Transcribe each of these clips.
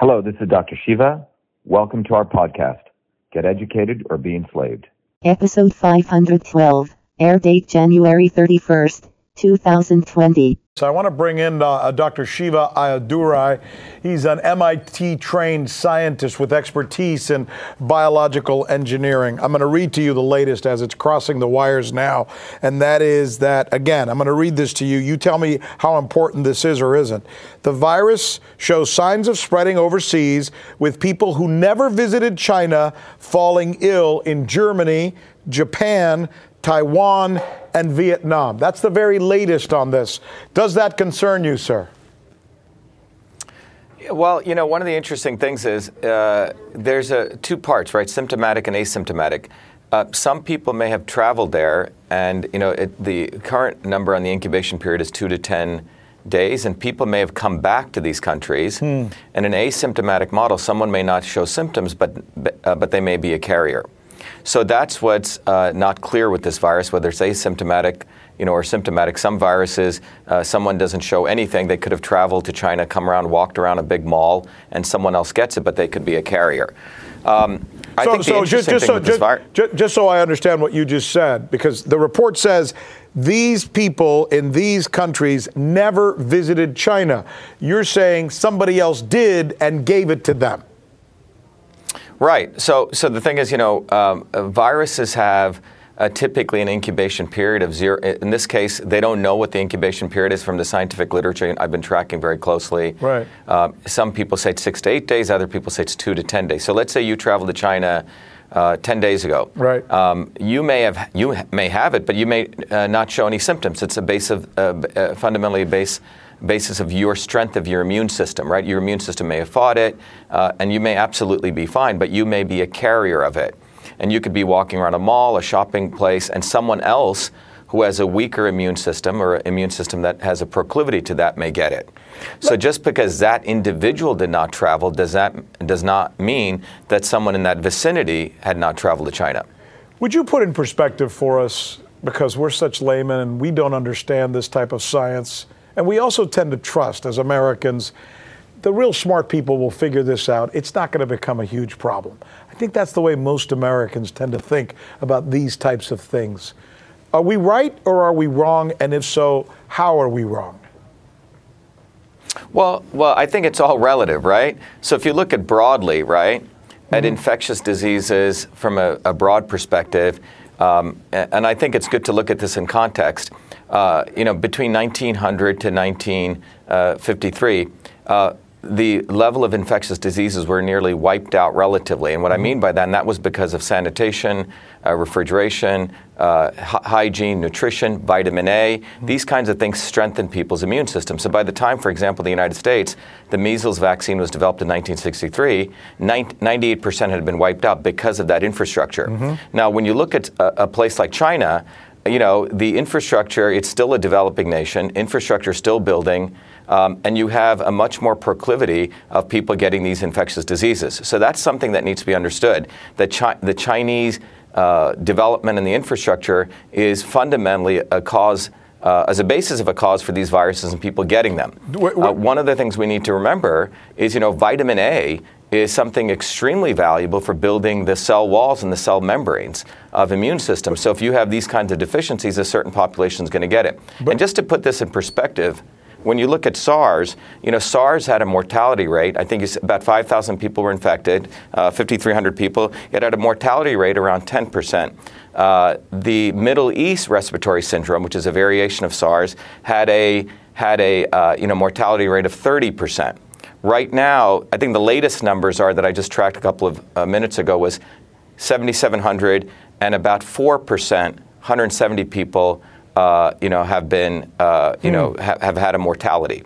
Hello, this is Dr. Shiva. Welcome to our podcast, Get Educated or Be Enslaved. Episode 512, air date January 31st, 2020. So I want to bring in uh, Dr. Shiva Ayyadurai. He's an MIT trained scientist with expertise in biological engineering. I'm going to read to you the latest as it's crossing the wires now. And that is that, again, I'm going to read this to you. You tell me how important this is or isn't. The virus shows signs of spreading overseas with people who never visited China falling ill in Germany, Japan, Taiwan, and Vietnam. That's the very latest on this. Does that concern you, sir? Well, you know, one of the interesting things is uh, there's a, two parts, right? Symptomatic and asymptomatic. Uh, some people may have traveled there, and you know, it, the current number on the incubation period is two to ten days, and people may have come back to these countries. Hmm. In an asymptomatic model, someone may not show symptoms, but uh, but they may be a carrier. So that's what's uh, not clear with this virus, whether it's asymptomatic you know, or symptomatic. Some viruses, uh, someone doesn't show anything. They could have traveled to China, come around, walked around a big mall, and someone else gets it, but they could be a carrier. Um, I so, think so just, just, so, just, just, just so I understand what you just said, because the report says these people in these countries never visited China. You're saying somebody else did and gave it to them. Right. So, so the thing is, you know, um, viruses have uh, typically an incubation period of zero. In this case, they don't know what the incubation period is from the scientific literature. I've been tracking very closely. Right. Uh, some people say it's six to eight days. Other people say it's two to ten days. So let's say you travel to China. Uh, 10 days ago. Right. Um, you may have you may have it, but you may uh, not show any symptoms. It's a base of uh, uh, fundamentally a base basis of your strength of your immune system, right? Your immune system may have fought it, uh, and you may absolutely be fine, but you may be a carrier of it. And you could be walking around a mall, a shopping place, and someone else who has a weaker immune system or an immune system that has a proclivity to that may get it. So just because that individual did not travel does that does not mean that someone in that vicinity had not traveled to China. Would you put in perspective for us because we're such laymen and we don't understand this type of science and we also tend to trust as Americans, the real smart people will figure this out. It's not going to become a huge problem. I think that's the way most Americans tend to think about these types of things. Are we right or are we wrong? And if so, how are we wrong? Well, well, I think it's all relative, right? So if you look at broadly, right, mm-hmm. at infectious diseases from a, a broad perspective, um, and I think it's good to look at this in context. Uh, you know, between 1900 to 1953, uh, the level of infectious diseases were nearly wiped out relatively. And what mm-hmm. I mean by that, and that was because of sanitation, uh, refrigeration, uh, h- hygiene, nutrition, vitamin A. Mm-hmm. These kinds of things strengthen people's immune system. So by the time, for example, the United States, the measles vaccine was developed in 1963, 98% had been wiped out because of that infrastructure. Mm-hmm. Now, when you look at a, a place like China, you know, the infrastructure, it's still a developing nation, infrastructure still building, um, and you have a much more proclivity of people getting these infectious diseases. So that's something that needs to be understood. That Chi- the Chinese uh, development in the infrastructure is fundamentally a cause. Uh, as a basis of a cause for these viruses and people getting them. Uh, one of the things we need to remember is, you know, vitamin A is something extremely valuable for building the cell walls and the cell membranes of immune systems. So if you have these kinds of deficiencies, a certain population is going to get it. But and just to put this in perspective, when you look at SARS, you know, SARS had a mortality rate. I think it's about 5,000 people were infected, uh, 5,300 people. It had a mortality rate around 10%. Uh, the Middle East respiratory syndrome, which is a variation of SARS, had a had a uh, you know mortality rate of 30 percent. Right now, I think the latest numbers are that I just tracked a couple of uh, minutes ago was 7,700 and about 4%, 170 people, uh, you know, have been, uh, you hmm. know, ha- have had a mortality.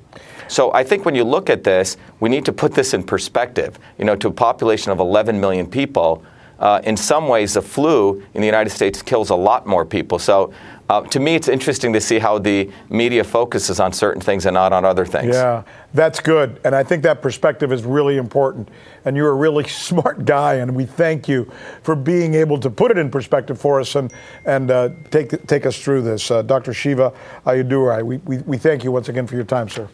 So I think when you look at this, we need to put this in perspective. You know, to a population of 11 million people, uh, in some ways, the flu in the United States kills a lot more people. So uh, to me, it's interesting to see how the media focuses on certain things and not on other things. Yeah, that's good. And I think that perspective is really important. And you're a really smart guy, and we thank you for being able to put it in perspective for us and, and uh, take, take us through this. Uh, Dr. Shiva Ayyadurai, we, we, we thank you once again for your time, sir.